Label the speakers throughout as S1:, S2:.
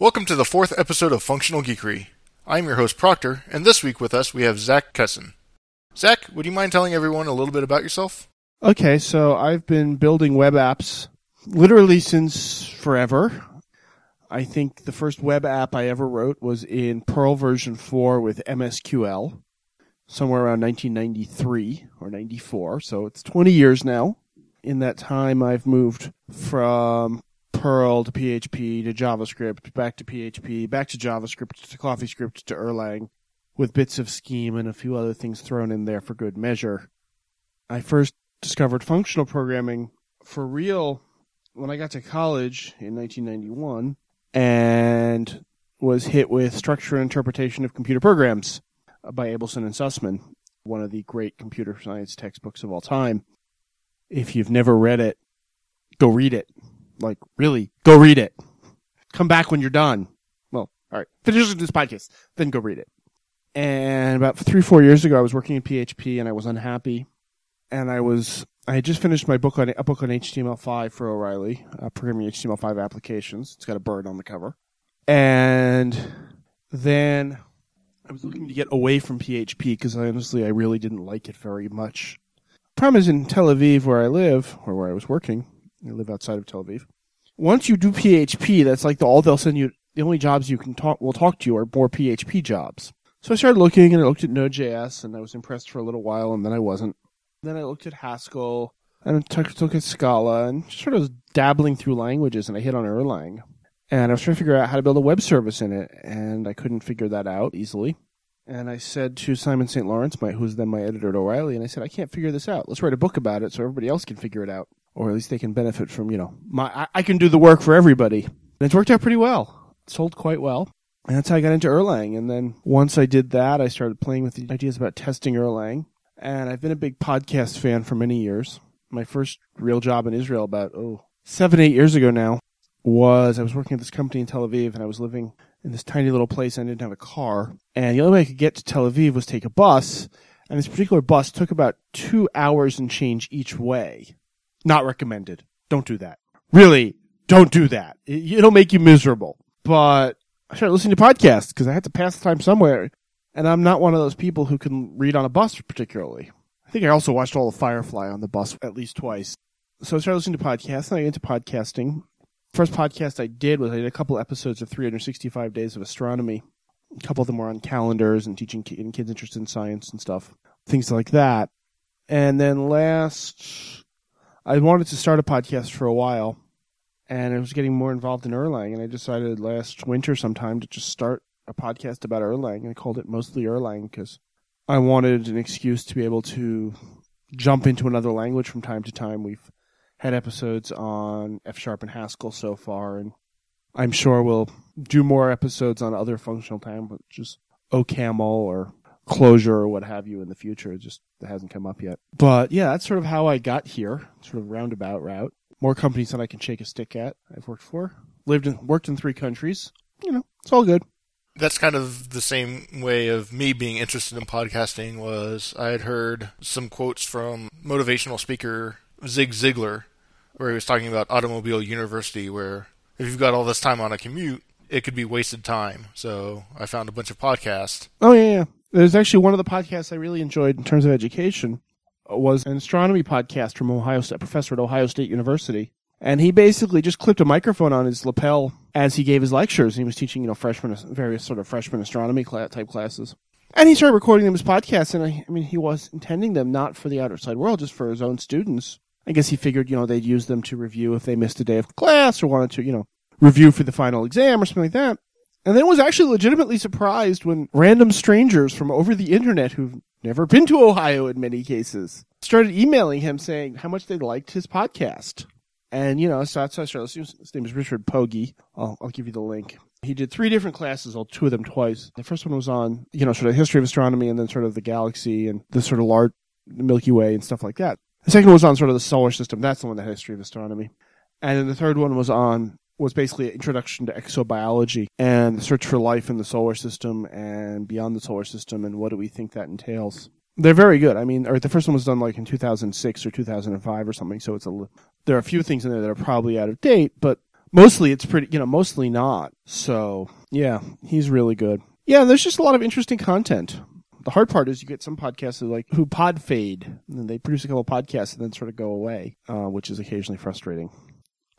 S1: Welcome to the fourth episode of Functional Geekery. I'm your host, Proctor, and this week with us we have Zach Kessin. Zach, would you mind telling everyone a little bit about yourself?
S2: Okay, so I've been building web apps literally since forever. I think the first web app I ever wrote was in Perl version 4 with MSQL, somewhere around 1993 or 94, so it's 20 years now. In that time, I've moved from Perl to PHP to JavaScript, back to PHP, back to JavaScript to CoffeeScript to Erlang, with bits of Scheme and a few other things thrown in there for good measure. I first discovered functional programming for real when I got to college in 1991 and was hit with Structure and Interpretation of Computer Programs by Abelson and Sussman, one of the great computer science textbooks of all time. If you've never read it, go read it. Like, really, go read it. Come back when you're done. Well, all right, finish this podcast, then go read it. And about three, four years ago, I was working in PHP and I was unhappy. And I was, I had just finished my book on, a book on HTML5 for O'Reilly, uh, programming HTML5 applications. It's got a bird on the cover. And then I was looking to get away from PHP because honestly, I really didn't like it very much. Problem is in Tel Aviv, where I live, or where I was working, I live outside of Tel Aviv. Once you do PHP, that's like the, all they'll send you. The only jobs you can talk will talk to you are more PHP jobs. So I started looking and I looked at Node.js and I was impressed for a little while and then I wasn't. Then I looked at Haskell and I took, at Scala and just sort of was dabbling through languages and I hit on Erlang. And I was trying to figure out how to build a web service in it and I couldn't figure that out easily. And I said to Simon St. Laurent, my, who's then my editor at O'Reilly, and I said, I can't figure this out. Let's write a book about it so everybody else can figure it out. Or at least they can benefit from, you know, my, I, I can do the work for everybody. And it's worked out pretty well. It sold quite well. And that's how I got into Erlang. And then once I did that, I started playing with the ideas about testing Erlang. And I've been a big podcast fan for many years. My first real job in Israel about, oh, seven, eight years ago now was I was working at this company in Tel Aviv and I was living in this tiny little place. I didn't have a car. And the only way I could get to Tel Aviv was take a bus. And this particular bus took about two hours and change each way. Not recommended. Don't do that. Really, don't do that. It, it'll make you miserable. But I started listening to podcasts because I had to pass the time somewhere. And I'm not one of those people who can read on a bus particularly. I think I also watched all of Firefly on the bus at least twice. So I started listening to podcasts and I got into podcasting. First podcast I did was I did a couple episodes of 365 Days of Astronomy. A couple of them were on calendars and teaching kids interested in science and stuff, things like that. And then last, I wanted to start a podcast for a while, and I was getting more involved in Erlang, and I decided last winter sometime to just start a podcast about Erlang, and I called it mostly Erlang because I wanted an excuse to be able to jump into another language from time to time. We've had episodes on F sharp and Haskell so far, and I'm sure we'll do more episodes on other functional languages, OCaml or Clojure or what have you in the future. It just hasn't come up yet. But yeah, that's sort of how I got here, sort of roundabout route. More companies than I can shake a stick at. I've worked for, lived in, worked in three countries. You know, it's all good.
S1: That's kind of the same way of me being interested in podcasting was I had heard some quotes from motivational speaker Zig Ziglar where he was talking about Automobile University where if you've got all this time on a commute, it could be wasted time. So I found a bunch of podcasts.
S2: Oh yeah, yeah. There's actually one of the podcasts I really enjoyed in terms of education was an astronomy podcast from Ohio State, professor at Ohio State University. And he basically just clipped a microphone on his lapel as he gave his lectures. He was teaching, you know, freshman, various sort of freshman astronomy type classes. And he started recording them as podcasts. And I, I mean, he was intending them not for the outside world, just for his own students. I guess he figured, you know, they'd use them to review if they missed a day of class or wanted to, you know, review for the final exam or something like that. And then was actually legitimately surprised when random strangers from over the internet who've never been to Ohio in many cases started emailing him saying how much they liked his podcast. And, you know, so, so, his name is Richard Pogge. I'll, I'll give you the link. He did three different classes, all two of them twice. The first one was on, you know, sort of history of astronomy and then sort of the galaxy and the sort of large Milky Way and stuff like that. The second one was on sort of the solar system. That's the one, the history of astronomy. And then the third one was on was basically an introduction to exobiology and the search for life in the solar system and beyond the solar system and what do we think that entails. They're very good. I mean, or the first one was done like in 2006 or 2005 or something. So it's a there are a few things in there that are probably out of date, but mostly it's pretty, you know, mostly not. So yeah, he's really good. Yeah, there's just a lot of interesting content. The hard part is you get some podcasts like who pod fade, and they produce a couple podcasts and then sort of go away, uh, which is occasionally frustrating.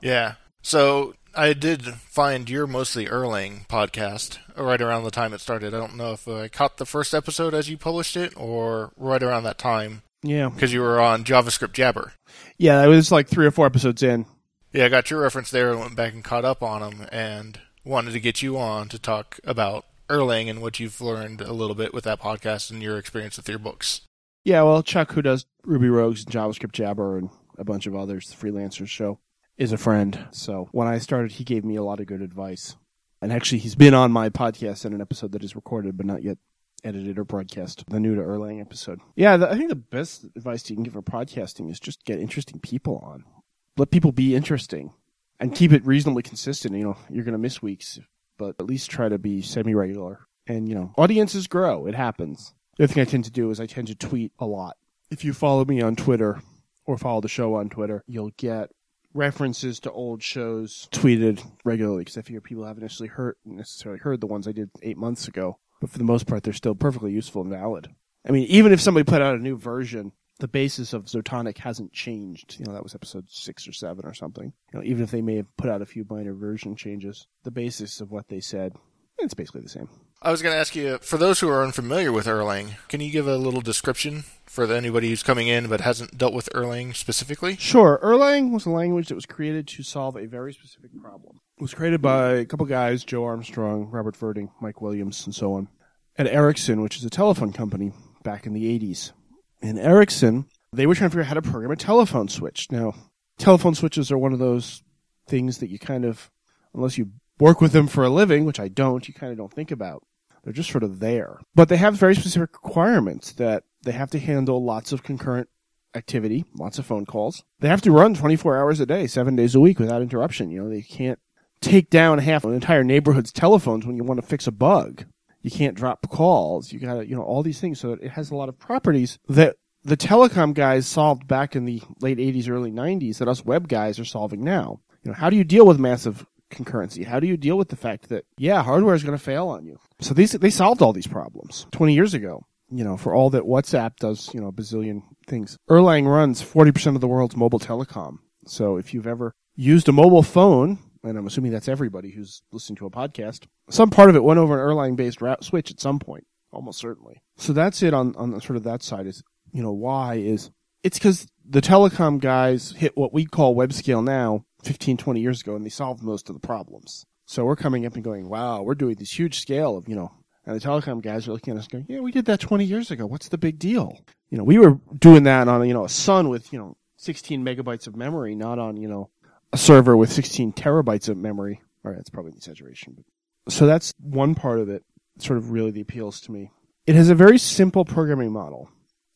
S1: Yeah. So I did find your mostly Erlang podcast right around the time it started. I don't know if I caught the first episode as you published it or right around that time
S2: Yeah,
S1: because you were on JavaScript Jabber.
S2: yeah, it was like three or four episodes in.
S1: Yeah, I got your reference there and went back and caught up on them and wanted to get you on to talk about Erlang and what you've learned a little bit with that podcast and your experience with your books.
S2: Yeah, well, Chuck, who does Ruby Rogues and JavaScript Jabber and a bunch of others, the freelancers show, is a friend. So when I started, he gave me a lot of good advice. And actually, he's been on my podcast in an episode that is recorded but not yet edited or broadcast, the new to Erlang episode. Yeah, the, I think the best advice you can give for podcasting is just get interesting people on. Let people be interesting and keep it reasonably consistent. You know, you're going to miss weeks, but at least try to be semi regular. And, you know, audiences grow. It happens. The other thing I tend to do is I tend to tweet a lot. If you follow me on Twitter or follow the show on Twitter, you'll get references to old shows tweeted regularly because I figure people haven't necessarily heard necessarily heard the ones I did eight months ago, but for the most part, they're still perfectly useful and valid. I mean, even if somebody put out a new version, the basis of Zotonic hasn't changed. You know, that was episode six or seven or something. You know, even if they may have put out a few minor version changes, the basis of what they said, it's basically the same.
S1: I was going to ask you, for those who are unfamiliar with Erlang, can you give a little description for anybody who's coming in but hasn't dealt with Erlang specifically?
S2: Sure. Erlang was a language that was created to solve a very specific problem. It was created by a couple guys, Joe Armstrong, Robert Virding, Mike Williams, and so on, at Ericsson, which is a telephone company back in the 80s. In Ericsson, they were trying to figure out how to program a telephone switch. Now, telephone switches are one of those things that you kind of, unless you work with them for a living, which I don't, you kind of don't think about. They're just sort of there. But they have very specific requirements that they have to handle lots of concurrent activity, lots of phone calls. They have to run 24 hours a day, seven days a week without interruption. You know, they can't take down half an entire neighborhood's telephones when you want to fix a bug. You can't drop calls. You gotta, you know, all these things. So it has a lot of properties that the telecom guys solved back in the late 80s, early 90s that us web guys are solving now. You know, how do you deal with massive concurrency? How do you deal with the fact that, yeah, hardware is going to fail on you? So these, they solved all these problems 20 years ago. You know, for all that WhatsApp does, you know, a bazillion things. Erlang runs 40% of the world's mobile telecom. So if you've ever used a mobile phone, and I'm assuming that's everybody who's listening to a podcast, some part of it went over an Erlang based route switch at some point, almost certainly. So that's it on, on sort of that side is, you know, why is it's because the telecom guys hit what we call web scale now 15, 20 years ago, and they solved most of the problems. So we're coming up and going, wow, we're doing this huge scale of, you know, and the telecom guys are looking at us going, yeah, we did that 20 years ago. What's the big deal? You know, we were doing that on, you know, a Sun with, you know, 16 megabytes of memory, not on, you know, a server with 16 terabytes of memory. All right, that's probably an exaggeration. But so that's one part of it, sort of really the appeals to me. It has a very simple programming model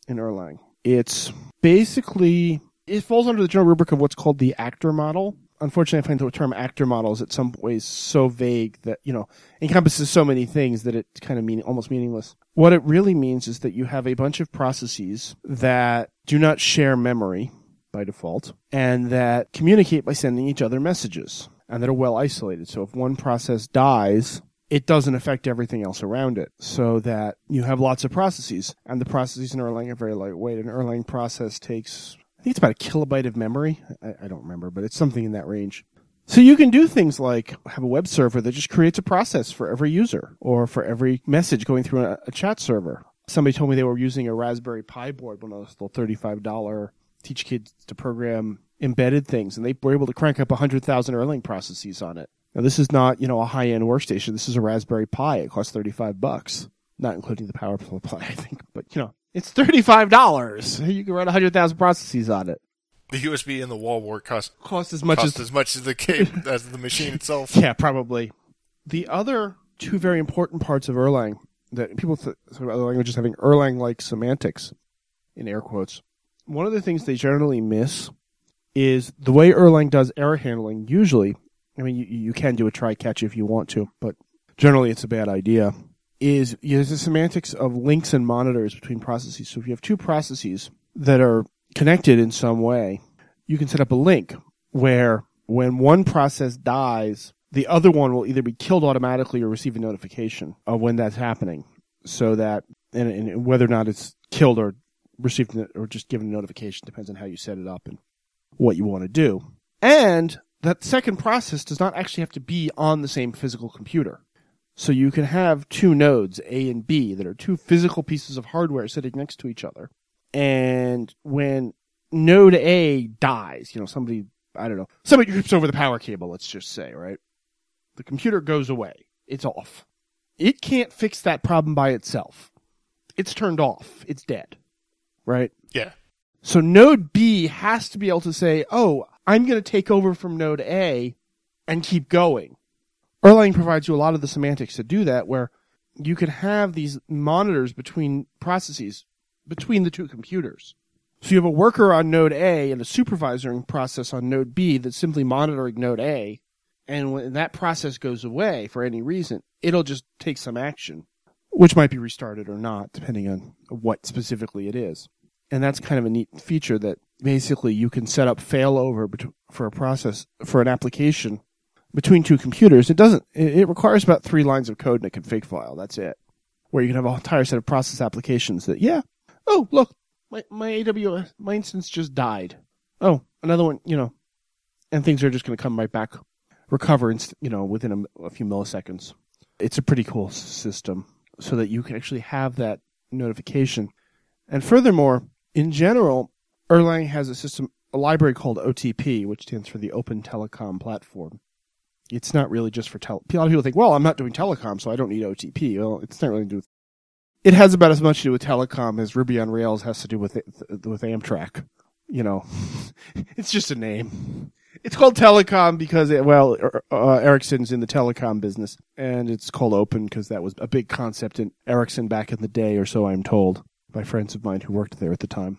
S2: in Erlang. It's basically, it falls under the general rubric of what's called the actor model. Unfortunately, I find the term actor model is in some ways so vague that, you know, encompasses so many things that it's kind of mean, almost meaningless. What it really means is that you have a bunch of processes that do not share memory by default and that communicate by sending each other messages and that are well isolated. So if one process dies, it doesn't affect everything else around it so that you have lots of processes and the processes in Erlang are very lightweight. An Erlang process takes, I think it's about a kilobyte of memory. I, I don't remember, but it's something in that range. So you can do things like have a web server that just creates a process for every user or for every message going through a, a chat server. Somebody told me they were using a Raspberry Pi board, one of those little $35 teach kids to program embedded things, and they were able to crank up 100,000 Erlang processes on it. Now, this is not, you know, a high-end workstation. This is a Raspberry Pi. It costs 35 bucks, not including the power supply, I think. But, you know, it's $35. You can run 100,000 processes on it.
S1: The USB and the wall wart cost,
S2: Cost as much
S1: cost
S2: as
S1: as much as the cable, as the machine itself.
S2: Yeah, probably. The other two very important parts of Erlang that people th- sort of other languages having Erlang-like semantics, in air quotes. One of the things they generally miss is the way Erlang does error handling. Usually, I mean, you, you can do a try catch if you want to, but generally it's a bad idea. Is there's the semantics of links and monitors between processes. So if you have two processes that are connected in some way, you can set up a link where when one process dies, the other one will either be killed automatically or receive a notification of when that's happening. So that, and, and whether or not it's killed or received or just given a notification depends on how you set it up and what you want to do. And that second process does not actually have to be on the same physical computer. So you can have two nodes, A and B, that are two physical pieces of hardware sitting next to each other. And when node A dies, you know, somebody, I don't know, somebody trips over the power cable, let's just say, right? The computer goes away. It's off. It can't fix that problem by itself. It's turned off. It's dead. Right?
S1: Yeah.
S2: So node B has to be able to say, oh, I'm going to take over from node A and keep going. Erlang provides you a lot of the semantics to do that where you can have these monitors between processes, between the two computers. So you have a worker on node A and a supervising process on node B that's simply monitoring node A. And when that process goes away for any reason, it'll just take some action, which might be restarted or not, depending on what specifically it is. And that's kind of a neat feature that basically you can set up failover for a process, for an application between two computers. It doesn't, it requires about three lines of code in a config file. That's it. Where you can have an entire set of process applications that, yeah, oh, look, my, my AWS, my instance just died. Oh, another one, you know, and things are just going to come right back, recover, inst- you know, within a, a few milliseconds. It's a pretty cool system so that you can actually have that notification. And furthermore, in general, Erlang has a system, a library called OTP, which stands for the Open Telecom Platform. It's not really just for tel. A lot of people think, well, I'm not doing telecom, so I don't need OTP. Well, it's not really to do with. It has about as much to do with telecom as Ruby on Rails has to do with with Amtrak. You know, it's just a name. It's called telecom because, it, well, uh, Ericsson's in the telecom business, and it's called open because that was a big concept in Ericsson back in the day, or so I'm told by friends of mine who worked there at the time.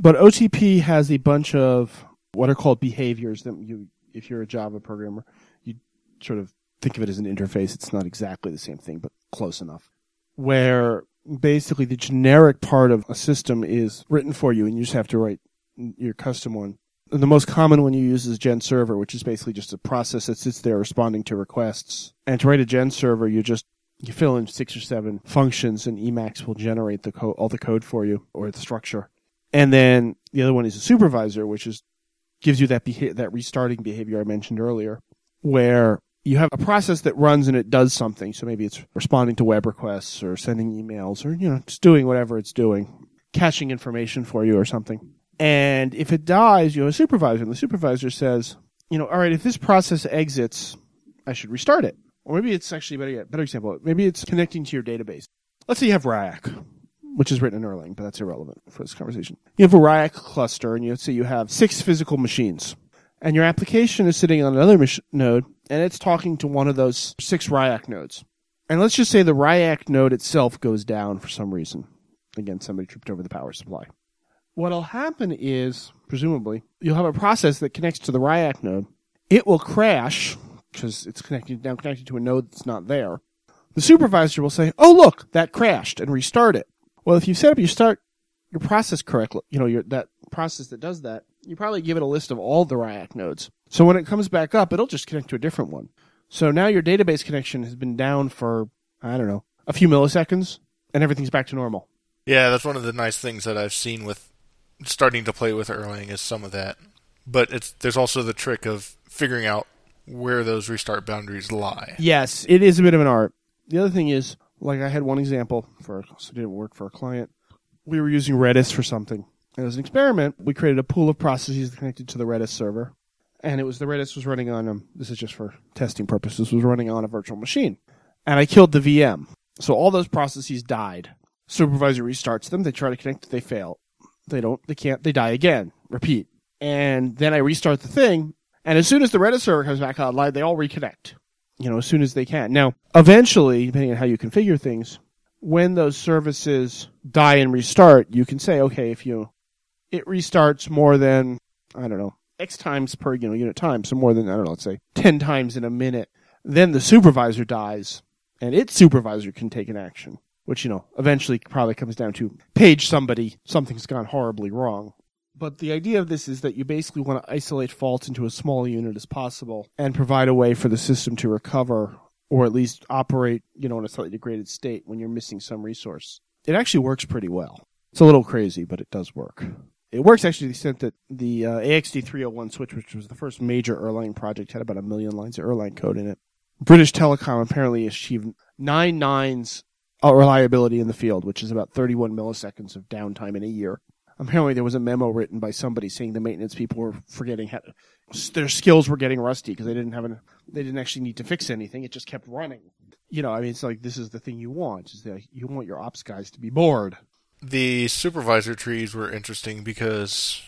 S2: But OTP has a bunch of what are called behaviors that you, if you're a Java programmer, you sort of think of it as an interface. It's not exactly the same thing, but close enough. Where basically the generic part of a system is written for you, and you just have to write your custom one. And the most common one you use is Gen Server, which is basically just a process that sits there responding to requests. And to write a Gen Server, you just you fill in six or seven functions, and Emacs will generate the code, all the code for you, or the structure. And then the other one is a supervisor, which is gives you that that restarting behavior I mentioned earlier, where you have a process that runs and it does something. So maybe it's responding to web requests or sending emails or you know just doing whatever it's doing, caching information for you or something. And if it dies, you have a supervisor, and the supervisor says, you know, all right, if this process exits, I should restart it. Or maybe it's actually better, better example. Maybe it's connecting to your database. Let's say you have Riak, which is written in Erlang, but that's irrelevant for this conversation. You have a Riak cluster, and you say you have six physical machines, and your application is sitting on another mach- node, and it's talking to one of those six Riak nodes. And let's just say the Riak node itself goes down for some reason. Again, somebody tripped over the power supply. What'll happen is, presumably, you'll have a process that connects to the Riak node. It will crash because it's connected now connected to a node that's not there. The supervisor will say, "Oh, look, that crashed," and restart it. Well, if you set up your start your process correctly, you know your that process that does that, you probably give it a list of all the Riak nodes. So when it comes back up, it'll just connect to a different one. So now your database connection has been down for I don't know a few milliseconds, and everything's back to normal.
S1: Yeah, that's one of the nice things that I've seen with starting to play with Erlang is some of that. But it's there's also the trick of figuring out where those restart boundaries lie.
S2: Yes, it is a bit of an art. The other thing is, like I had one example for so it didn't work for a client. We were using Redis for something. And as an experiment, we created a pool of processes connected to the Redis server. And it was the Redis was running on um this is just for testing purposes, was running on a virtual machine. And I killed the VM. So all those processes died. Supervisor restarts them, they try to connect, they fail. They don't they can't they die again. Repeat. And then I restart the thing, and as soon as the Redis server comes back online, they all reconnect. You know, as soon as they can. Now, eventually, depending on how you configure things, when those services die and restart, you can say, okay, if you it restarts more than I don't know x times per you know unit time, so more than I don't know, let's say ten times in a minute, then the supervisor dies, and its supervisor can take an action, which you know eventually probably comes down to page somebody something's gone horribly wrong. But the idea of this is that you basically want to isolate faults into as small a unit as possible and provide a way for the system to recover or at least operate, you know, in a slightly degraded state when you're missing some resource. It actually works pretty well. It's a little crazy, but it does work. It works actually to the extent that the uh, AXD 301 switch, which was the first major Erlang project, had about a million lines of Erlang code in it. British Telecom apparently achieved nine nines reliability in the field, which is about 31 milliseconds of downtime in a year. Apparently, there was a memo written by somebody saying the maintenance people were forgetting how their skills were getting rusty because they didn't have an, they didn't actually need to fix anything. It just kept running. You know, I mean, it's like this is the thing you want is that you want your ops guys to be bored.
S1: The supervisor trees were interesting because,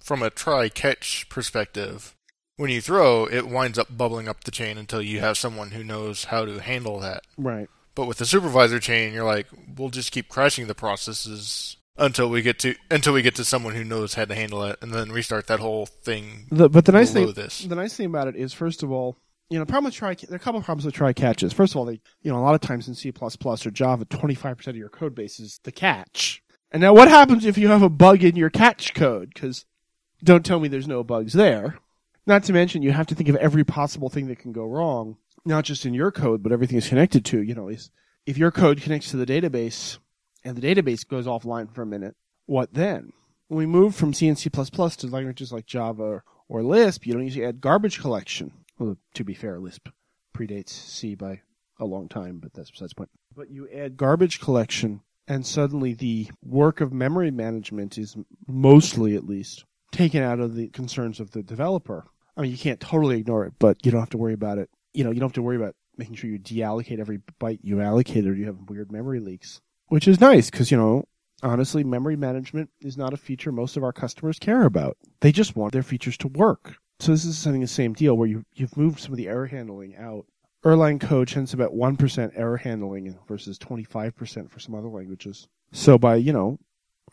S1: from a try catch perspective, when you throw, it winds up bubbling up the chain until you have someone who knows how to handle that.
S2: Right.
S1: But with the supervisor chain, you're like, we'll just keep crashing the processes until we get to until we get to someone who knows how to handle it, and then restart that whole thing.
S2: The, but the nice
S1: below
S2: thing,
S1: this.
S2: the nice thing about it is, first of all, you know, the problem with try, there are a couple of problems with try catches. First of all, they, you know, a lot of times in C++ or Java, 25% of your code base is the catch. And now what happens if you have a bug in your catch code? Because don't tell me there's no bugs there. Not to mention, you have to think of every possible thing that can go wrong, not just in your code, but everything is connected to. You know, is if your code connects to the database and the database goes offline for a minute, what then? When we move from C and C++ to languages like Java or Lisp, you don't usually add garbage collection. Well, to be fair, Lisp predates C by a long time, but that's besides the point. But you add garbage collection, and suddenly the work of memory management is mostly, at least, taken out of the concerns of the developer. I mean, you can't totally ignore it, but you don't have to worry about it. You know, you don't have to worry about making sure you deallocate every byte you allocate or you have weird memory leaks, which is nice because, you know, honestly, memory management is not a feature most of our customers care about. They just want their features to work. So this is something the same deal where you, you've moved some of the error handling out. Erlang code tends about 1% error handling versus 25% for some other languages. So by, you know,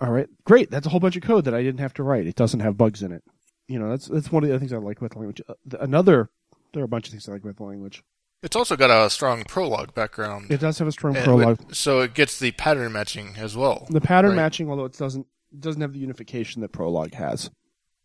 S2: all right, great. That's a whole bunch of code that I didn't have to write. It doesn't have bugs in it. You know, that's, that's one of the other things I like about the language. Uh, Another, there are a bunch of things I like about the language.
S1: It's also got a strong Prolog background,
S2: It does have a strong
S1: and
S2: Prolog.
S1: with- so it gets the pattern matching as well.
S2: The pattern
S1: Right.
S2: matching, although it doesn't doesn't have the unification that Prolog has.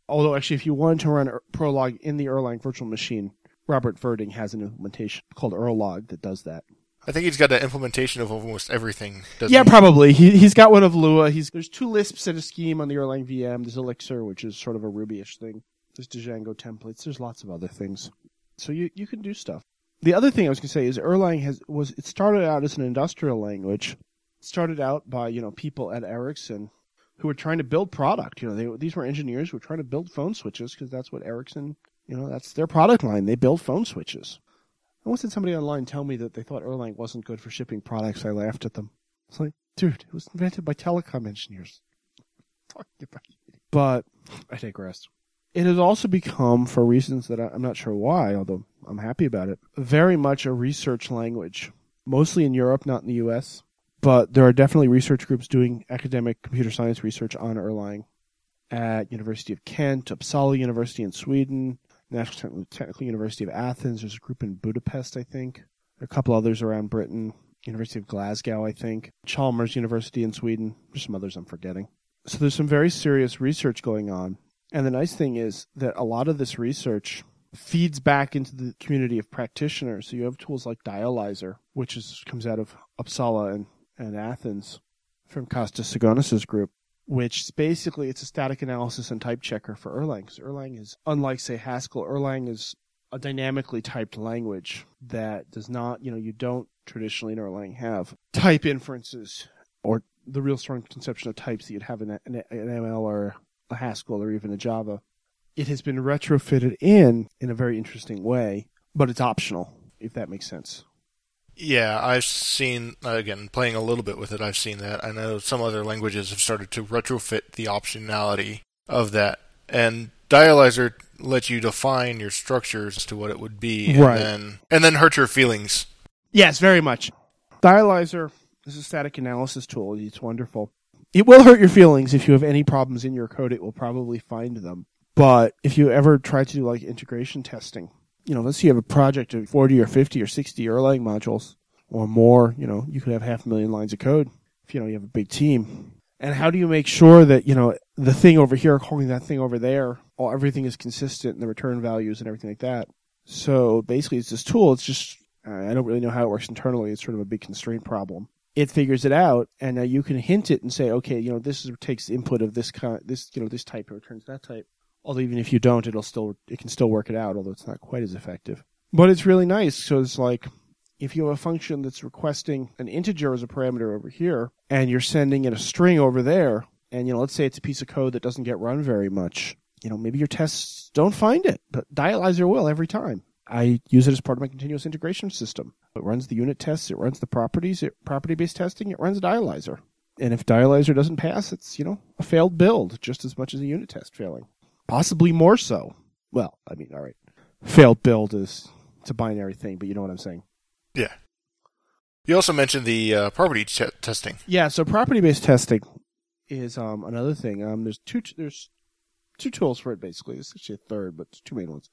S2: Although actually, if you wanted to run Er- Prolog in the Erlang virtual machine, Robert Virding has an implementation called Erlog that does that.
S1: I think he's got an implementation of almost everything.
S2: Yeah,
S1: he?
S2: probably. He he's got one of Lua. He's there's two Lisps in a scheme on the Erlang VM. There's Elixir, which is sort of a Ruby-ish thing. There's Django templates. There's lots of other things. So you you can do stuff. The other thing I was going to say is Erlang has was it started out as an industrial language. It started out by you know people at Ericsson who were trying to build product. You know, they these were engineers who were trying to build phone switches because that's what Ericsson you know that's their product line. They build phone switches. I once had somebody online tell me that they thought Erlang wasn't good for shipping products. I laughed at them. It's like, dude, it was invented by telecom engineers. Talking about But I digress. It has also become, for reasons that I'm not sure why, although I'm happy about it, very much a research language. Mostly in Europe, not in the US. But there are definitely research groups doing academic computer science research on Erlang at University of Kent, Uppsala University in Sweden, National Technical University of Athens. There's a group in Budapest, I think. There are a couple others around Britain. University of Glasgow, I think. Chalmers University in Sweden. There's some others I'm forgetting. So there's some very serious research going on. And the nice thing is that a lot of this research feeds back into the community of practitioners. So you have tools like Dialyzer, which is comes out of Uppsala and, and Athens from Kostis Sagonas's group, which basically it's a static analysis and type checker for Erlang. Because Erlang is unlike say Haskell, Erlang is a dynamically typed language that does not, you know, you don't traditionally in Erlang have type inferences or the real strong conception of types that you'd have in an ML or a Haskell or even a Java. It has been retrofitted in in a very interesting way, but it's optional, if that makes sense.
S1: Yeah, I've seen again playing a little bit with it. I've seen that. I know some other languages have started to retrofit the optionality of that, and Dialyzer lets you define your structures as to what it would be,
S2: Right.
S1: and then and then hurt your feelings.
S2: Yes, very much. Dialyzer is a static analysis tool. It's wonderful. It will hurt your feelings if you have any problems in your code. It will probably find them. But if you ever try to do like integration testing, you know, let's say you have a project of 40 or 50 or 60 Erlang modules or more, you know, you could have half a million lines of code if, you know, you have a big team. And how do you make sure that, you know, the thing over here calling that thing over there, all everything is consistent and the return values and everything like that. So basically it's this tool. It's just, I don't really know how it works internally. It's sort of a big constraint problem. It figures it out and now you can hint it and say, okay, you know, this is, takes input of this kind, this, you know, this type returns that type. Although even if you don't, it'll still, it can still work it out, although it's not quite as effective. But it's really nice. So it's like, if you have a function that's requesting an integer as a parameter over here, and you're sending it a string over there, and you know, let's say it's a piece of code that doesn't get run very much, you know, maybe your tests don't find it, but Dialyzer will every time. I use it as part of my continuous integration system. It runs the unit tests, it runs the properties, it property based testing, it runs Dialyzer. And if Dialyzer doesn't pass, it's, you know, a failed build just as much as a unit test failing. Possibly more so. Well, I mean, all right. Failed build is it's a binary thing, but you know what I'm saying.
S1: Yeah. You also mentioned the uh, property t- testing.
S2: Yeah, so property-based testing is um, another thing. Um, there's two t- there's two tools for it basically. There's actually a third, but two main ones.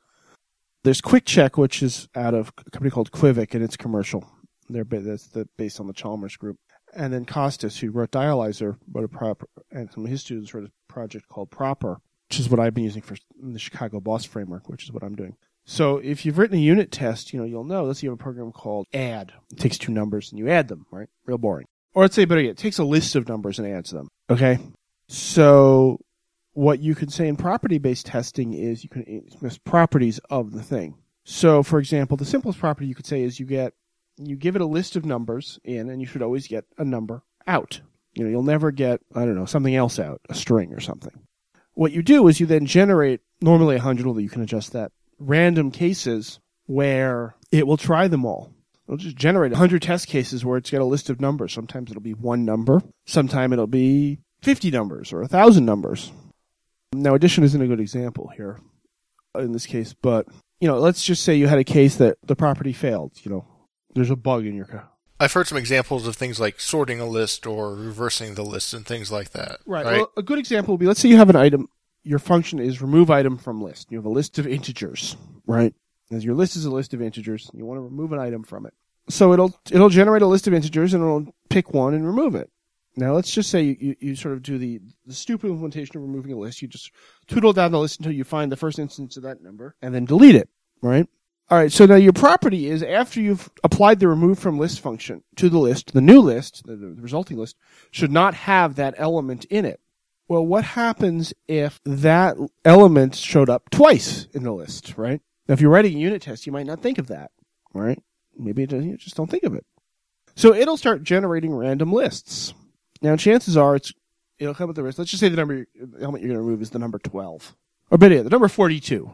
S2: There's Quick Check, which is out of a company called QuviQ, and it's commercial. They're that's the, based on the Chalmers Group, and then Kostis, who wrote Dialyzer, wrote a prop, and some of his students wrote a project called Proper, which is what I've been using for the Chicago Boss Framework, which is what I'm doing. So if you've written a unit test, you know, you'll know, let's say you have a program called add. It takes two numbers and you add them, right? Real boring. Or let's say better yet, it takes a list of numbers and adds them. Okay? So what you can say in property-based testing is you can list properties of the thing. So for example, the simplest property you could say is you get, you give it a list of numbers in and you should always get a number out. You know, you'll never get, I don't know, something else out, a string or something. What you do is you then generate normally a hundred, although you can adjust that random cases where it will try them all. It'll just generate 100 test cases where it's got a list of numbers. Sometimes it'll be one number. Sometimes it'll be 50 numbers or 1,000 numbers. Now, addition isn't a good example here in this case, but, you know, let's just say you had a case that the property failed. You know, there's a bug in your code.
S1: I've heard some examples of things like sorting a list or reversing the list and things like that.
S2: Right. right? Well, a good example would be let's say you have an item your function is remove item from list. You have a list of integers, right? As your list is a list of integers, you want to remove an item from it. So it'll it'll generate a list of integers and it'll pick one and remove it. Now let's just say you, you, sort of do the, the stupid implementation of removing a list. You just tootle down the list until you find the first instance of that number and then delete it, right? All right. So now your property is after you've applied the remove from list function to the list, the new list, the, the resulting list should not have that element in it. Well, what happens if that element showed up twice in the list, right? Now, if you're writing a unit test, you might not think of that, right? Maybe you just don't think of it. So it'll start generating random lists. Now, chances are it's it'll come with the list. Let's just say the number the element you're going to remove is the number 12. Or better yet, the number 42.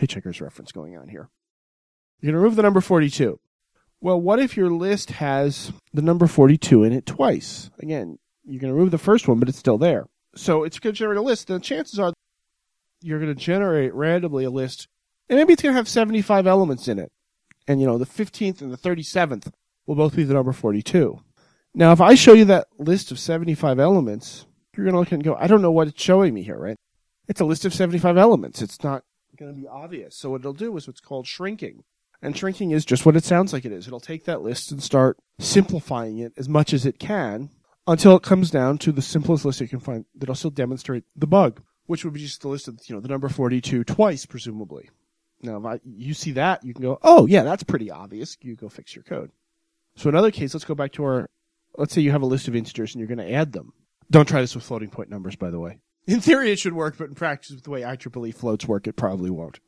S2: Hitchhiker's reference going on here. You're going to remove the number 42. Well, what if your list has the number 42 in it twice? Again, you're going to remove the first one, but it's still there. So it's going to generate a list. The chances are you're going to generate randomly a list, and maybe it's going to have 75 elements in it. And, you know, the 15th and the 37th will both be the number 42. Now, if I show you that list of 75 elements, you're going to look and go, I don't know what it's showing me here, right? It's a list of 75 elements. It's not going to be obvious. So what it'll do is what's called shrinking. And shrinking is just what it sounds like it is. It'll take that list and start simplifying it as much as it can until it comes down to the simplest list you can find that'll still demonstrate the bug, which would be just the list of, you know, the number 42 twice, presumably. Now, if I, you see that, you can go, oh, yeah, that's pretty obvious. You go fix your code. So another case, let's go back to our, let's say you have a list of integers and you're going to add them. Don't try this with floating point numbers, by the way. In theory, it should work, but in practice, with the way IEEE floats work, it probably won't.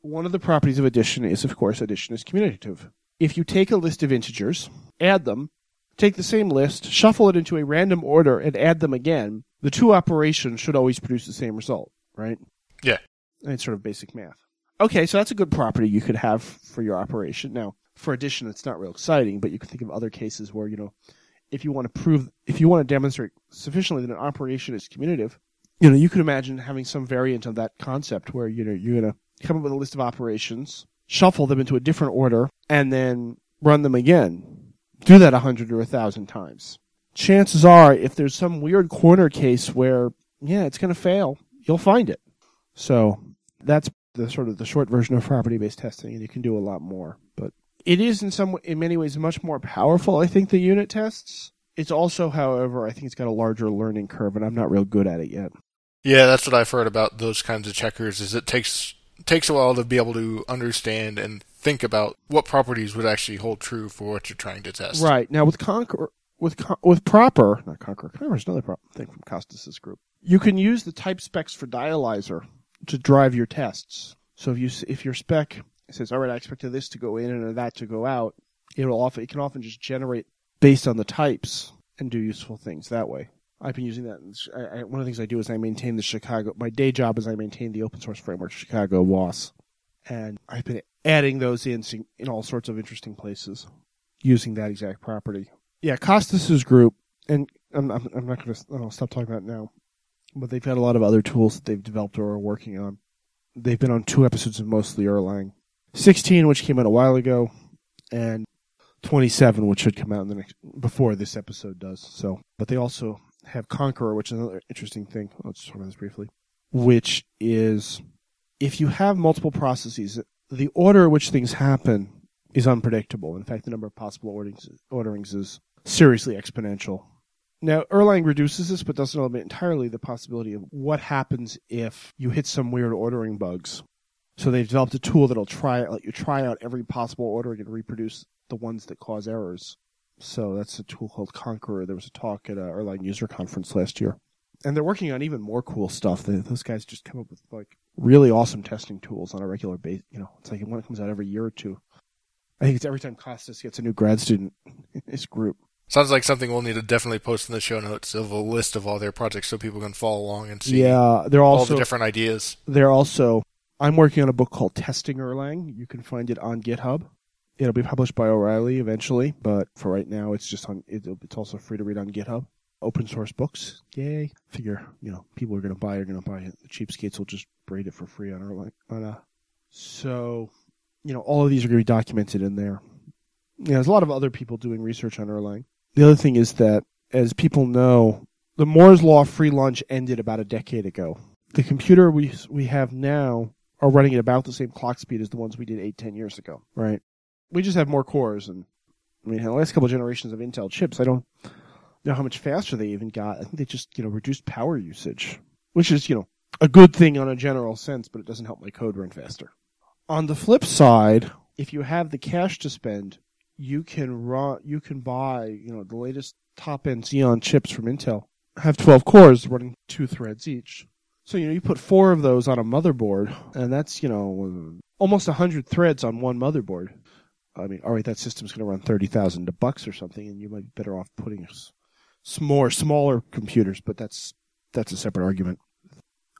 S2: One of the properties of addition is, of course, addition is commutative. If you take a list of integers, add them, take the same list, shuffle it into a random order, and add them again, the two operations should always produce the same result, right?
S1: Yeah.
S2: And it's sort of basic math. Okay, so that's a good property you could have for your operation. Now, for addition, it's not real exciting, but you can think of other cases where, you know, if you want to prove, if you want to demonstrate sufficiently that an operation is commutative, you know, you could imagine having some variant of that concept where, you know, you're going to come up with a list of operations, shuffle them into a different order, and then run them again do that a hundred or a thousand times. Chances are, if there's some weird corner case where, yeah, it's going to fail, you'll find it. So that's the sort of the short version of property-based testing, and you can do a lot more. But it is in some, in many ways, much more powerful. I think the unit tests It's also, however, I think it's got a larger learning curve, and I'm not real good at it yet.
S1: Yeah, that's what I've heard about those kinds of checkers. Is it takes takes a while to be able to understand and think about what properties would actually hold true for what you're trying to test.
S2: Right now, with Conquer, with Con- with Proper, not Conquer, Concuerror's another pro- thing from Kostis's group. You can use the type specs for Dialyzer to drive your tests. So if you if your spec says, "All right, I expected this to go in and that to go out," it'll often it can often just generate based on the types and do useful things that way. I've been using that. I, I, one of the things I do is I maintain the Chicago. My day job is I maintain the open source framework Chicago Boss, and I've been adding those in in all sorts of interesting places using that exact property. Yeah, Kostis's group, and I'm, I'm, I'm not going to stop talking about now, but they've had a lot of other tools that they've developed or are working on. They've been on two episodes of mostly Erlang, 16, which came out a while ago, and 27, which should come out in the next before this episode does. So, but they also have Concuerror, which is another interesting thing. Let's talk about this briefly, which is if you have multiple processes, the order in which things happen is unpredictable. In fact, the number of possible orderings, orderings is seriously exponential. Now, Erlang reduces this, but doesn't eliminate entirely the possibility of what happens if you hit some weird ordering bugs. So they've developed a tool that'll try let you try out every possible ordering and reproduce the ones that cause errors. So that's a tool called Concuerror. There was a talk at a Erlang user conference last year, and they're working on even more cool stuff. They, those guys just come up with like really awesome testing tools on a regular basis. You know, it's like one that comes out every year or two. I think it's every time Kostis gets a new grad student in his group.
S1: Sounds like something we'll need to definitely post in the show notes of a list of all their projects so people can follow along and see
S2: Yeah, they're
S1: all the different ideas.
S2: they're also. I'm working on a book called Testing Erlang. You can find it on GitHub. It'll be published by O'Reilly eventually, but for right now, it's just on. It, it's also free to read on GitHub. Open source books, yay! Figure you know people are going to buy are going to buy it. The cheapskates will just braid it for free on Erlang. On a, so, you know, all of these are going to be documented in there. Yeah, there's a lot of other people doing research on Erlang. The other thing is that, as people know, the Moore's law free lunch ended about a decade ago. The computer we we have now are running at about the same clock speed as the ones we did eight, ten years ago, right? We just have more cores, and I mean, the last couple of generations of Intel chips, I don't know how much faster they even got. I think they just you know reduced power usage, which is you know a good thing on a general sense, but it doesn't help my code run faster. On the flip side, if you have the cash to spend, you can run, you can buy you know the latest top end Xeon chips from Intel. Have 12 cores running two threads each. So, you know, you put four of those on a motherboard, and that's, you know, almost 100 threads on one motherboard. I mean, all right, that system's going to run 30,000 bucks or something, and you might be better off putting s- s- more smaller computers, but that's that's a separate argument.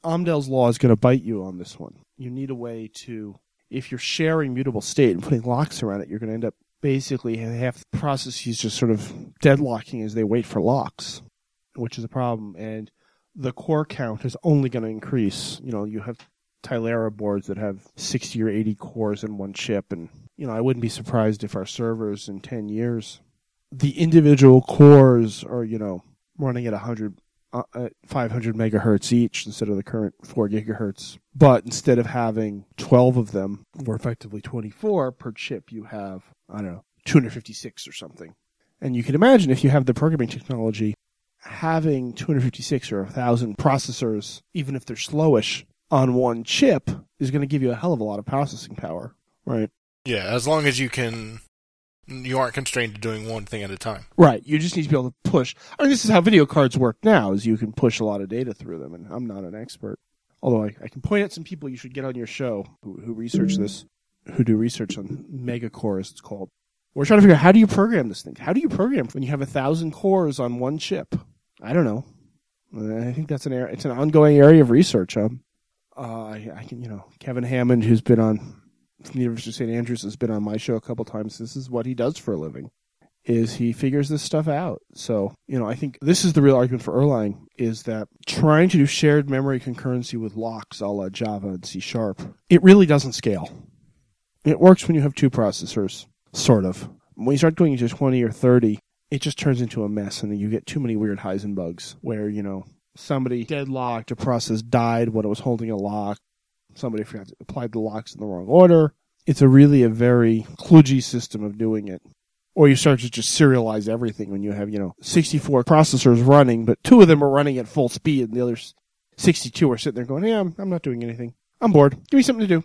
S2: Amdahl's law is going to bite you on this one. You need a way to, if you're sharing mutable state and putting locks around it, you're going to end up basically half the processes just sort of deadlocking as they wait for locks, which is a problem. And the core count is only going to increase. You know, you have Tilera boards that have 60 or 80 cores in one chip. And, you know, I wouldn't be surprised if our servers in 10 years, the individual cores are, you know, running at 100, uh, at 500 megahertz each instead of the current 4 gigahertz. But instead of having 12 of them, or effectively 24 per chip, you have, I don't know, 256 or something. And you can imagine if you have the programming technology, having 256 or 1,000 processors, even if they're slowish, on one chip is going to give you a hell of a lot of processing power, right?
S1: Yeah, as long as you can, you aren't constrained to doing one thing at a time.
S2: Right. You just need to be able to push. I mean, this is how video cards work now: is you can push a lot of data through them. And I'm not an expert, although I, I can point out some people you should get on your show who, who research this, who do research on megacore, as it's called. We're trying to figure out how do you program this thing? How do you program when you have a thousand cores on one chip? I don't know. I think that's an area, it's an ongoing area of research. Um, uh, I, I can, you know, Kevin Hammond, who's been on from the University of St. Andrews, has been on my show a couple times. This is what he does for a living. Is he figures this stuff out? So you know, I think this is the real argument for Erlang: is that trying to do shared memory concurrency with locks, a la Java and C Sharp, it really doesn't scale. It works when you have two processors, sort of. When you start going into twenty or thirty, it just turns into a mess, and then you get too many weird Heisenbugs where you know somebody deadlocked, a process died when it was holding a lock, somebody forgot to apply the locks in the wrong order. It's a really a very kludgy system of doing it. Or you start to just serialize everything when you have, you know, 64 processors running, but two of them are running at full speed and the other 62 are sitting there going, yeah, I'm, I'm not doing anything. I'm bored. Give me something to do.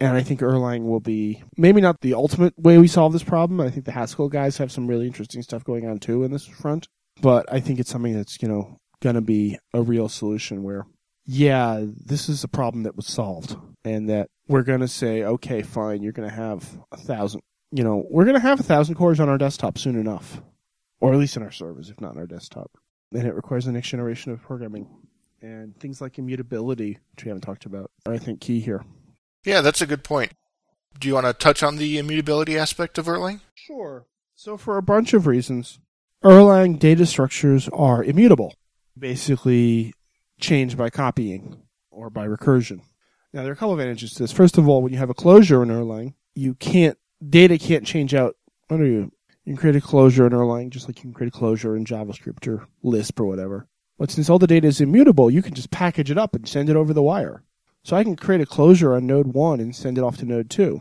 S2: And I think Erlang will be maybe not the ultimate way we solve this problem. I think the Haskell guys have some really interesting stuff going on too in this front. But I think it's something that's, you know, going to be a real solution where, yeah, this is a problem that was solved and that we're going to say, okay, fine, you're going to have a thousand, you know, we're going to have a thousand cores on our desktop soon enough, or at least in our servers, if not in our desktop. And it requires the next generation of programming and things like immutability, which we haven't talked about, are I think key here.
S1: Yeah, that's a good point. Do you want to touch on the immutability aspect of Erlang?
S2: Sure. So for a bunch of reasons, Erlang data structures are immutable, basically changed by copying or by recursion. Now there are a couple of advantages to this. First of all, when you have a closure in Erlang, you can't data can't change out. under you? You can create a closure in Erlang just like you can create a closure in JavaScript or Lisp or whatever. But since all the data is immutable, you can just package it up and send it over the wire. So I can create a closure on node 1 and send it off to node 2.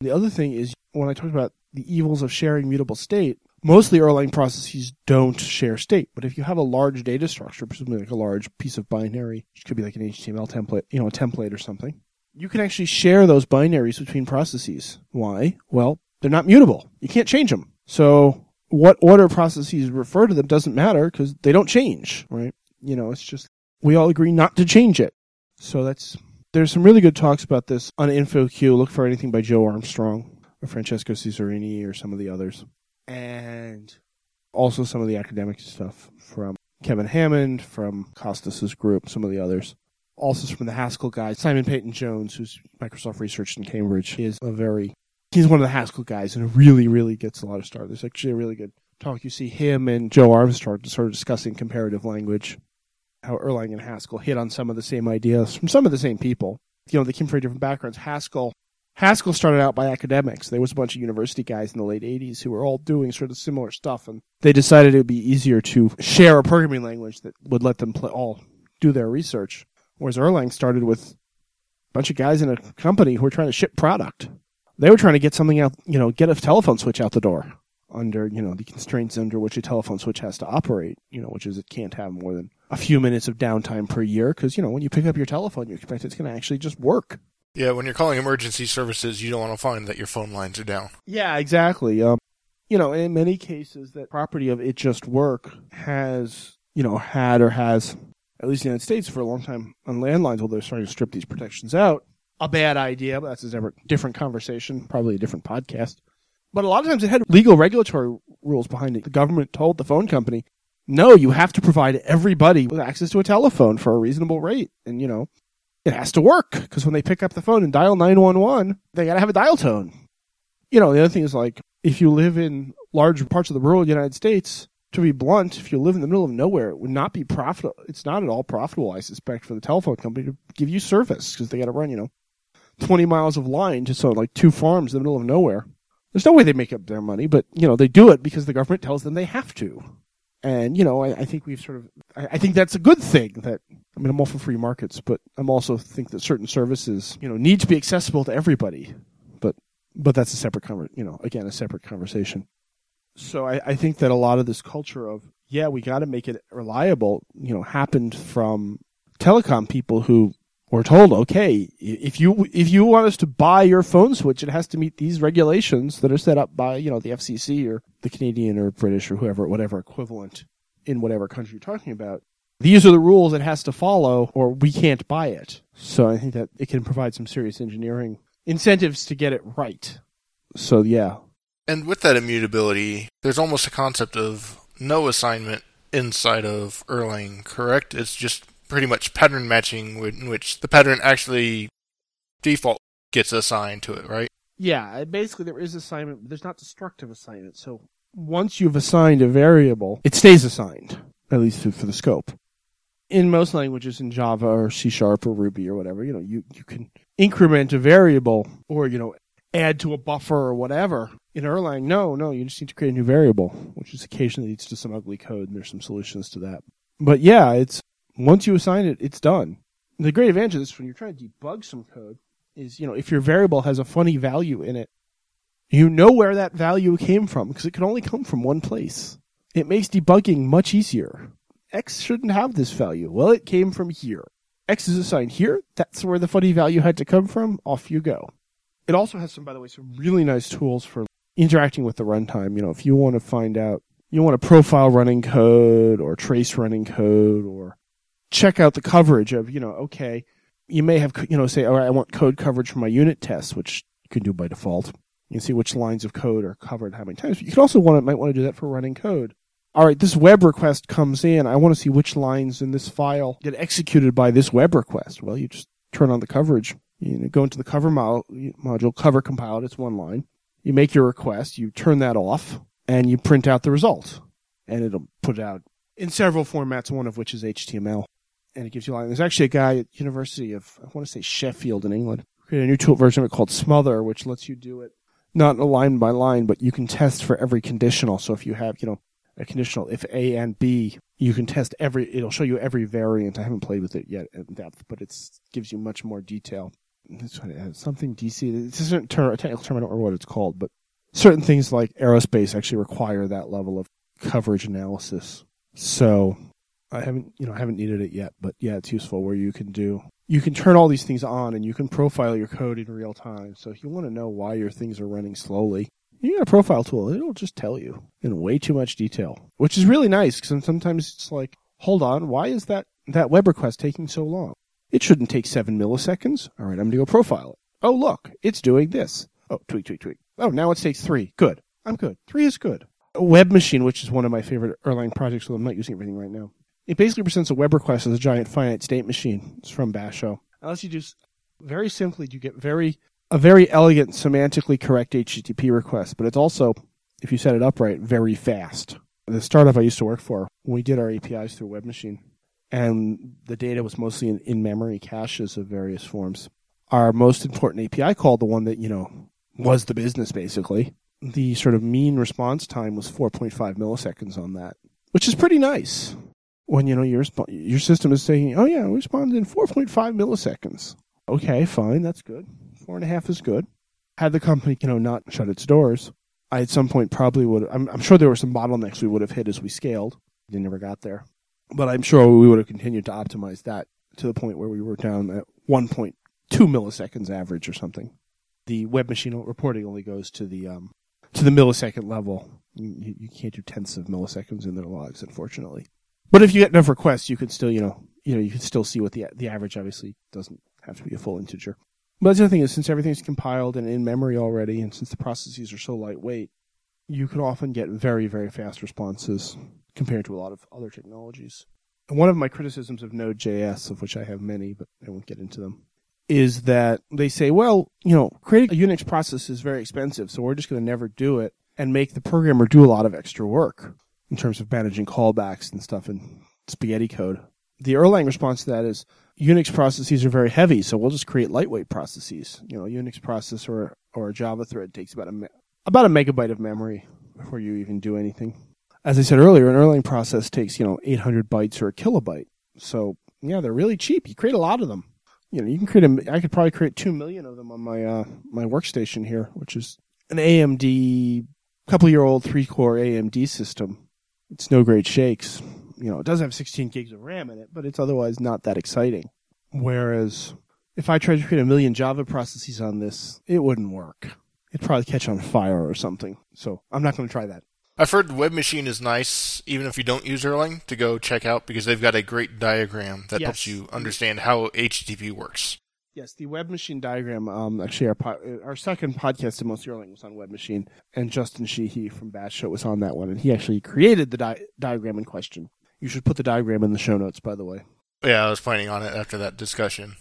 S2: The other thing is when I talked about the evils of sharing mutable state, mostly Erlang processes don't share state. But if you have a large data structure, presumably like a large piece of binary, which could be like an HTML template, you know, a template or something, you can actually share those binaries between processes. Why? Well, they're not mutable. You can't change them. So what order processes refer to them doesn't matter because they don't change, right? You know, it's just we all agree not to change it. So that's there's some really good talks about this on InfoQ. Look for anything by Joe Armstrong or Francesco Cesarini or some of the others. And also some of the academic stuff from Kevin Hammond, from Kostis's group, some of the others. Also from the Haskell guys, Simon Peyton Jones, who's Microsoft researched in Cambridge, is a very he's one of the Haskell guys and really, really gets a lot of stars. There's actually a really good talk. You see him and Joe Armstrong sort of discussing comparative language how Erlang and Haskell hit on some of the same ideas from some of the same people. You know, they came from different backgrounds. Haskell Haskell started out by academics. There was a bunch of university guys in the late 80s who were all doing sort of similar stuff, and they decided it would be easier to share a programming language that would let them all do their research. Whereas Erlang started with a bunch of guys in a company who were trying to ship product. They were trying to get something out, you know, get a telephone switch out the door under, you know, the constraints under which a telephone switch has to operate, you know, which is it can't have more than a few minutes of downtime per year because you know when you pick up your telephone, you expect it's going to actually just work.
S1: Yeah, when you're calling emergency services, you don't want to find that your phone lines are down.
S2: Yeah, exactly. Um, you know, in many cases, that property of it just work has you know had or has at least in the United States for a long time on landlines, although they're starting to strip these protections out. A bad idea, but that's a different conversation, probably a different podcast. But a lot of times it had legal regulatory rules behind it. The government told the phone company, no, you have to provide everybody with access to a telephone for a reasonable rate. And, you know, it has to work because when they pick up the phone and dial 911, they got to have a dial tone. You know, the other thing is like, if you live in large parts of the rural United States, to be blunt, if you live in the middle of nowhere, it would not be profitable. It's not at all profitable, I suspect, for the telephone company to give you service because they got to run, you know, 20 miles of line to so like two farms in the middle of nowhere. There's no way they make up their money, but, you know, they do it because the government tells them they have to. And, you know, I, I think we've sort of, I, I, think that's a good thing that, I mean, I'm all for free markets, but I'm also think that certain services, you know, need to be accessible to everybody. But, but that's a separate conversation, you know, again, a separate conversation. So I, I think that a lot of this culture of, yeah, we got to make it reliable, you know, happened from telecom people who we're told, okay, if you if you want us to buy your phone switch, it has to meet these regulations that are set up by you know the FCC or the Canadian or British or whoever, whatever equivalent in whatever country you're talking about. These are the rules it has to follow, or we can't buy it. So I think that it can provide some serious engineering incentives to get it right. So yeah.
S1: And with that immutability, there's almost a concept of no assignment inside of Erlang, correct? It's just pretty much pattern matching in which the pattern actually default gets assigned to it, right?
S2: Yeah, basically there is assignment, there's not destructive assignment. So once you've assigned a variable, it stays assigned, at least for the scope. In most languages, in Java or C Sharp or Ruby or whatever, you know, you, you can increment a variable or, you know, add to a buffer or whatever. In Erlang, no, no, you just need to create a new variable, which is occasionally leads to some ugly code, and there's some solutions to that. But yeah, it's once you assign it, it's done. The great advantage of this when you're trying to debug some code is, you know, if your variable has a funny value in it, You know where that value came from because it can only come from one place. It makes debugging much easier. X shouldn't have this value. Well, it came from here. X is assigned here. That's where the funny value had to come from. Off you go. It also has some, by the way, some really nice tools for interacting with the runtime. You know, if you want to find out, you want to profile running code or trace running code or check out the coverage of, you know, okay, you may have, you know, say, all right, I want code coverage for my unit tests, which you can do by default. You can see which lines of code are covered how many times. But you can also want might want to do that for running code. All right, this web request comes in. I want to see which lines in this file get executed by this web request. Well, you just turn on the coverage. You know, go into the cover mo- module, cover compiled. It's one line. You make your request. You turn that off, and you print out the result, and it'll put it out in several formats. One of which is HTML, and it gives you a line. There's actually a guy at University of I want to say Sheffield in England created a new tool version of it called Smother, which lets you do it not line by line, but you can test for every conditional. So if you have, you know, a conditional if A and B, you can test every. It'll show you every variant. I haven't played with it yet in depth, but it gives you much more detail. This one has something DC. This isn't ter- a technical term. I don't remember what it's called, but certain things like aerospace actually require that level of coverage analysis. So I haven't, you know, I haven't needed it yet, but yeah, it's useful where you can do you can turn all these things on and you can profile your code in real time. So if you want to know why your things are running slowly, you got a profile tool. It'll just tell you in way too much detail, which is really nice because sometimes it's like, hold on, why is that, that web request taking so long? It shouldn't take seven milliseconds. All right, I'm going to go profile it. Oh, look, it's doing this. Oh, tweak, tweak, tweak. Oh, now it takes three. Good. I'm good. Three is good. Web machine, which is one of my favorite Erlang projects, so I'm not using everything right now. It basically presents a web request as a giant finite state machine. It's from Basho. Unless you just very simply, you get very a very elegant, semantically correct HTTP request, but it's also, if you set it up right, very fast. The startup I used to work for, we did our APIs through Web Machine, and the data was mostly in, in memory caches of various forms. Our most important API call, the one that you know was the business basically, the sort of mean response time was 4.5 milliseconds on that, which is pretty nice when you know your your system is saying, "Oh yeah, we responded in 4.5 milliseconds." Okay, fine, that's good. Four and a half is good. Had the company, you know, not shut its doors, I at some point probably would. I'm, I'm sure there were some bottlenecks we would have hit as we scaled. They never got there, but I'm sure we would have continued to optimize that to the point where we were down at 1.2 milliseconds average or something. The web machine reporting only goes to the um, to the millisecond level. You, you can't do tenths of milliseconds in their logs, unfortunately. But if you get enough requests, you can still, you know, you know, you can still see what the the average obviously doesn't have to be a full integer. But the other thing is, since everything's compiled and in memory already, and since the processes are so lightweight, you can often get very, very fast responses compared to a lot of other technologies. And one of my criticisms of Node.js, of which I have many, but I won't get into them, is that they say, well, you know, creating a Unix process is very expensive, so we're just going to never do it and make the programmer do a lot of extra work in terms of managing callbacks and stuff in spaghetti code. The Erlang response to that is Unix processes are very heavy, so we'll just create lightweight processes. You know, a Unix process or or a Java thread takes about a about a megabyte of memory before you even do anything. As I said earlier, an Erlang process takes you know 800 bytes or a kilobyte. So yeah, they're really cheap. You create a lot of them. You know, you can create a. I could probably create two million of them on my uh, my workstation here, which is an AMD couple year old three core AMD system it's no great shakes. You know, it does have 16 gigs of RAM in it, but it's otherwise not that exciting. Whereas if I tried to create a million Java processes on this, it wouldn't work. It'd probably catch on fire or something. So I'm not going to try that.
S1: I've heard Web Machine is nice, even if you don't use Erlang, to go check out because they've got a great diagram that yes. helps you understand how HTTP works.
S2: Yes, the web machine diagram. Um, actually, our po- our second podcast in Mostly Erlang was on web machine, and Justin Sheehy from Basho was on that one, and he actually created the di- diagram in question. You should put the diagram in the show notes, by the way.
S1: Yeah, I was planning on it after that discussion.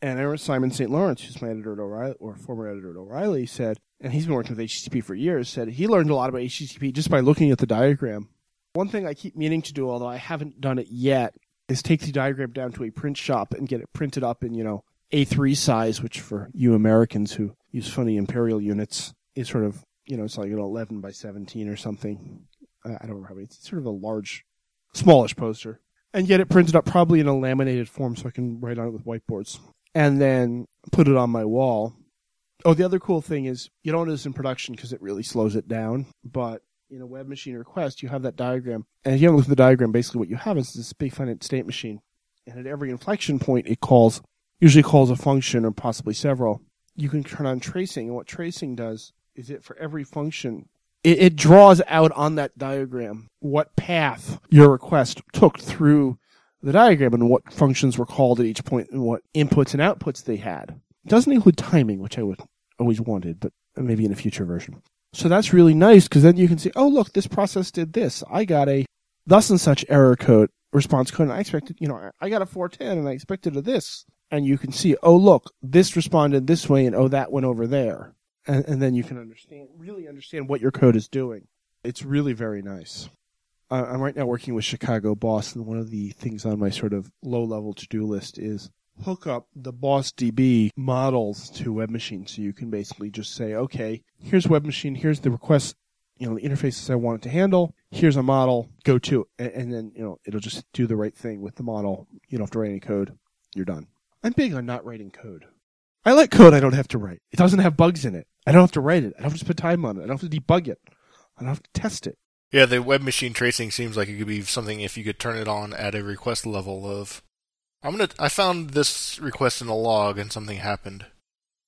S2: And Aaron Simon St. Laurent, who's my editor at O'Reilly, or former editor at O'Reilly, said, and he's been working with HTTP for years, said he learned a lot about HTTP just by looking at the diagram. One thing I keep meaning to do, although I haven't done it yet, is take the diagram down to a print shop and get it printed up in, you know, a3 size, which for you Americans who use funny imperial units is sort of, you know, it's like an 11 by 17 or something. I don't remember how many. It's sort of a large, smallish poster. And get it printed up probably in a laminated form so I can write on it with whiteboards. And then put it on my wall. Oh, the other cool thing is you don't do this in production because it really slows it down. But in a web machine request, you have that diagram. And if you haven't at the diagram, basically what you have is this big finite state machine. And at every inflection point, it calls, usually calls a function or possibly several. You can turn on tracing. And what tracing does is it for every function, it, it draws out on that diagram what path your request took through the diagram and what functions were called at each point and what inputs and outputs they had. It doesn't include timing, which I would always wanted, but maybe in a future version. So that's really nice because then you can see, oh, look, this process did this. I got a thus and such error code, response code, and I expected, you know, I got a 410 and I expected a this. And you can see, oh, look, this responded this way and oh, that went over there. And, and then you can understand, really understand what your code is doing. It's really very nice. I'm right now working with Chicago Boss, and one of the things on my sort of low level to do list is hook up the Boss DB models to Web Machine. So you can basically just say, okay, here's Web Machine, here's the request, you know, the interfaces I want it to handle. Here's a model, go to, and, and then you know it'll just do the right thing with the model. You don't have to write any code. You're done. I'm big on not writing code. I like code I don't have to write. It doesn't have bugs in it. I don't have to write it. I don't have to spend time on it. I don't have to debug it. I don't have to test it.
S1: Yeah, the web machine tracing seems like it could be something if you could turn it on at a request level of I'm gonna I found this request in a log and something happened.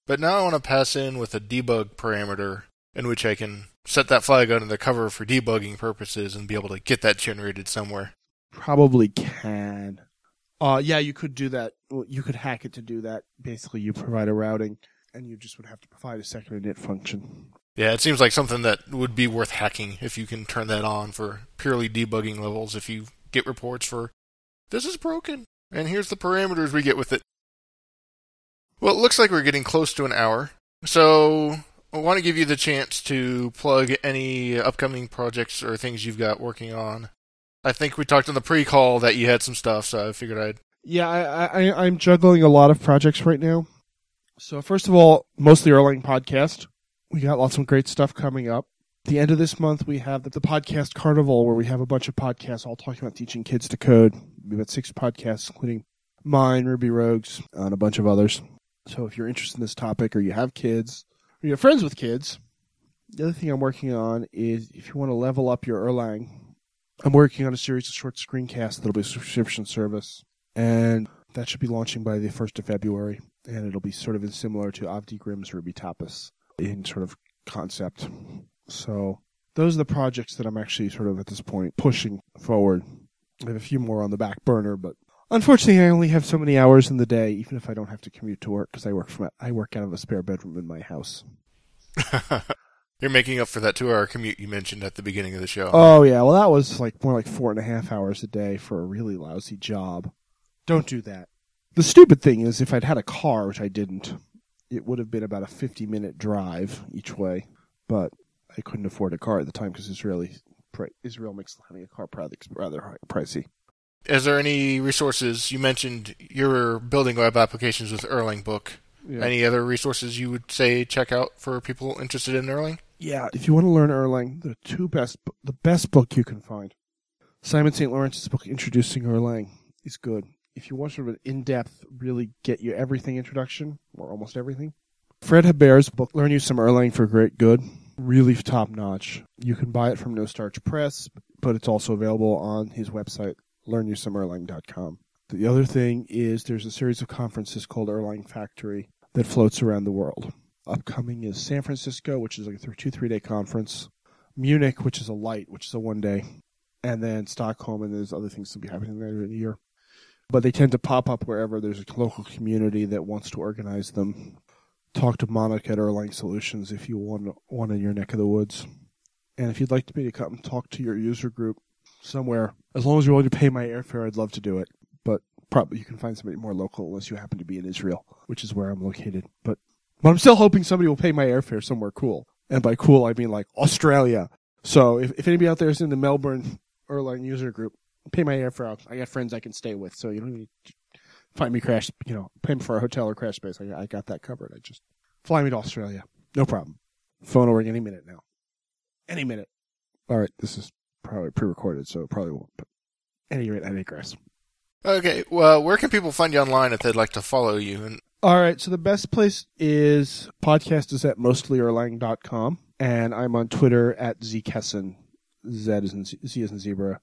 S1: But now I want to pass in with a debug parameter in which I can set that flag under the cover for debugging purposes and be able to get that generated somewhere.
S2: Probably can. Uh, yeah, you could do that. Well, you could hack it to do that. Basically, you provide a routing, and you just would have to provide a second init function.
S1: Yeah, it seems like something that would be worth hacking if you can turn that on for purely debugging levels. If you get reports for this is broken, and here's the parameters we get with it. Well, it looks like we're getting close to an hour, so I want to give you the chance to plug any upcoming projects or things you've got working on. I think we talked on the pre-call that you had some stuff, so I figured I'd.
S2: Yeah, I, I, I'm juggling a lot of projects right now. So first of all, mostly Erlang podcast. We got lots of great stuff coming up. The end of this month, we have the, the podcast carnival where we have a bunch of podcasts all talking about teaching kids to code. We've got six podcasts, including mine, Ruby Rogues, and a bunch of others. So if you're interested in this topic, or you have kids, or you have friends with kids, the other thing I'm working on is if you want to level up your Erlang, I'm working on a series of short screencasts that'll be a subscription service, and that should be launching by the 1st of February, and it'll be sort of similar to Avdi Grimm's Ruby Tapas in sort of concept. So those are the projects that I'm actually sort of at this point pushing forward. I have a few more on the back burner, but unfortunately, I only have so many hours in the day, even if I don't have to commute to work because I work from I work out of a spare bedroom in my house.
S1: You're making up for that two-hour commute you mentioned at the beginning of the show.
S2: Oh yeah, well that was like more like four and a half hours a day for a really lousy job. Don't do that. The stupid thing is, if I'd had a car, which I didn't, it would have been about a 50-minute drive each way. But I couldn't afford a car at the time because Israeli Israel makes having a car rather pricey.
S1: Is there any resources you mentioned? You're building web applications with Erlang Book. Yeah. Any other resources you would say check out for people interested in Erlang?
S2: Yeah, if you want to learn Erlang, the two best, the best book you can find, Simon St. Laurent's book Introducing Erlang is good. If you want sort of an in-depth, really get you everything introduction or almost everything, Fred Hebert's book Learn You Some Erlang for Great Good, really top notch. You can buy it from No Starch Press, but it's also available on his website learnyousomeerlang.com. The other thing is there's a series of conferences called Erlang Factory that floats around the world. Upcoming is San Francisco, which is like a two, three day conference. Munich, which is a light, which is a one day. And then Stockholm, and there's other things to be happening later in the year. But they tend to pop up wherever there's a local community that wants to organize them. Talk to Monica at Erlang Solutions if you want one in your neck of the woods. And if you'd like me to come talk to your user group somewhere, as long as you're willing to pay my airfare, I'd love to do it. But probably you can find somebody more local unless you happen to be in Israel, which is where I'm located. But but I'm still hoping somebody will pay my airfare somewhere cool. And by cool, I mean like Australia. So if, if anybody out there is in the Melbourne Erlang user group, pay my airfare. I got friends I can stay with, so you don't need to find me crash. You know, pay me for a hotel or crash space. I, I got that covered. I just fly me to Australia, no problem. Phone will ring any minute now, any minute. All right, this is probably pre-recorded, so it probably won't. But any rate, I digress.
S1: Okay, well, where can people find you online if they'd like to follow you? And
S2: All right, so the best place is podcast is at mostlyerlang.com, and I'm on Twitter at zkessin. Z is in Z, Z is in zebra,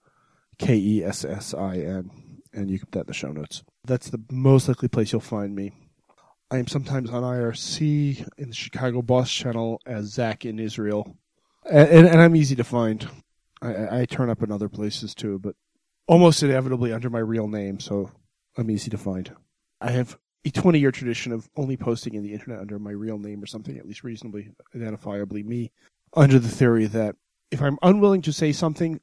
S2: K E S S I N, and you can put that in the show notes. That's the most likely place you'll find me. I am sometimes on IRC in the Chicago Boss channel as Zach in Israel, and, and, and I'm easy to find. I, I turn up in other places too, but almost inevitably under my real name, so I'm easy to find. I have a 20 year tradition of only posting in the internet under my real name or something at least reasonably identifiably me, under the theory that if I'm unwilling to say something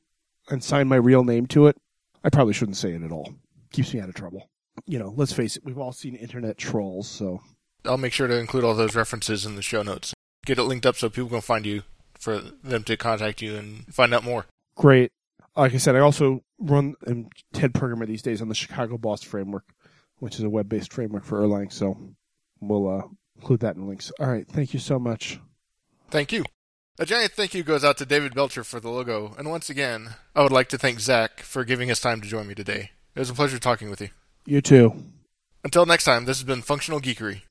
S2: and sign my real name to it, I probably shouldn't say it at all. Keeps me out of trouble. You know, let's face it, we've all seen internet trolls, so.
S1: I'll make sure to include all those references in the show notes. Get it linked up so people can find you for them to contact you and find out more.
S2: Great. Like I said, I also run and TED programmer these days on the Chicago Boss framework, which is a web based framework for Erlang. So we'll uh, include that in links. All right. Thank you so much.
S1: Thank you. A giant thank you goes out to David Belcher for the logo. And once again, I would like to thank Zach for giving us time to join me today. It was a pleasure talking with you.
S2: You too.
S1: Until next time, this has been Functional Geekery.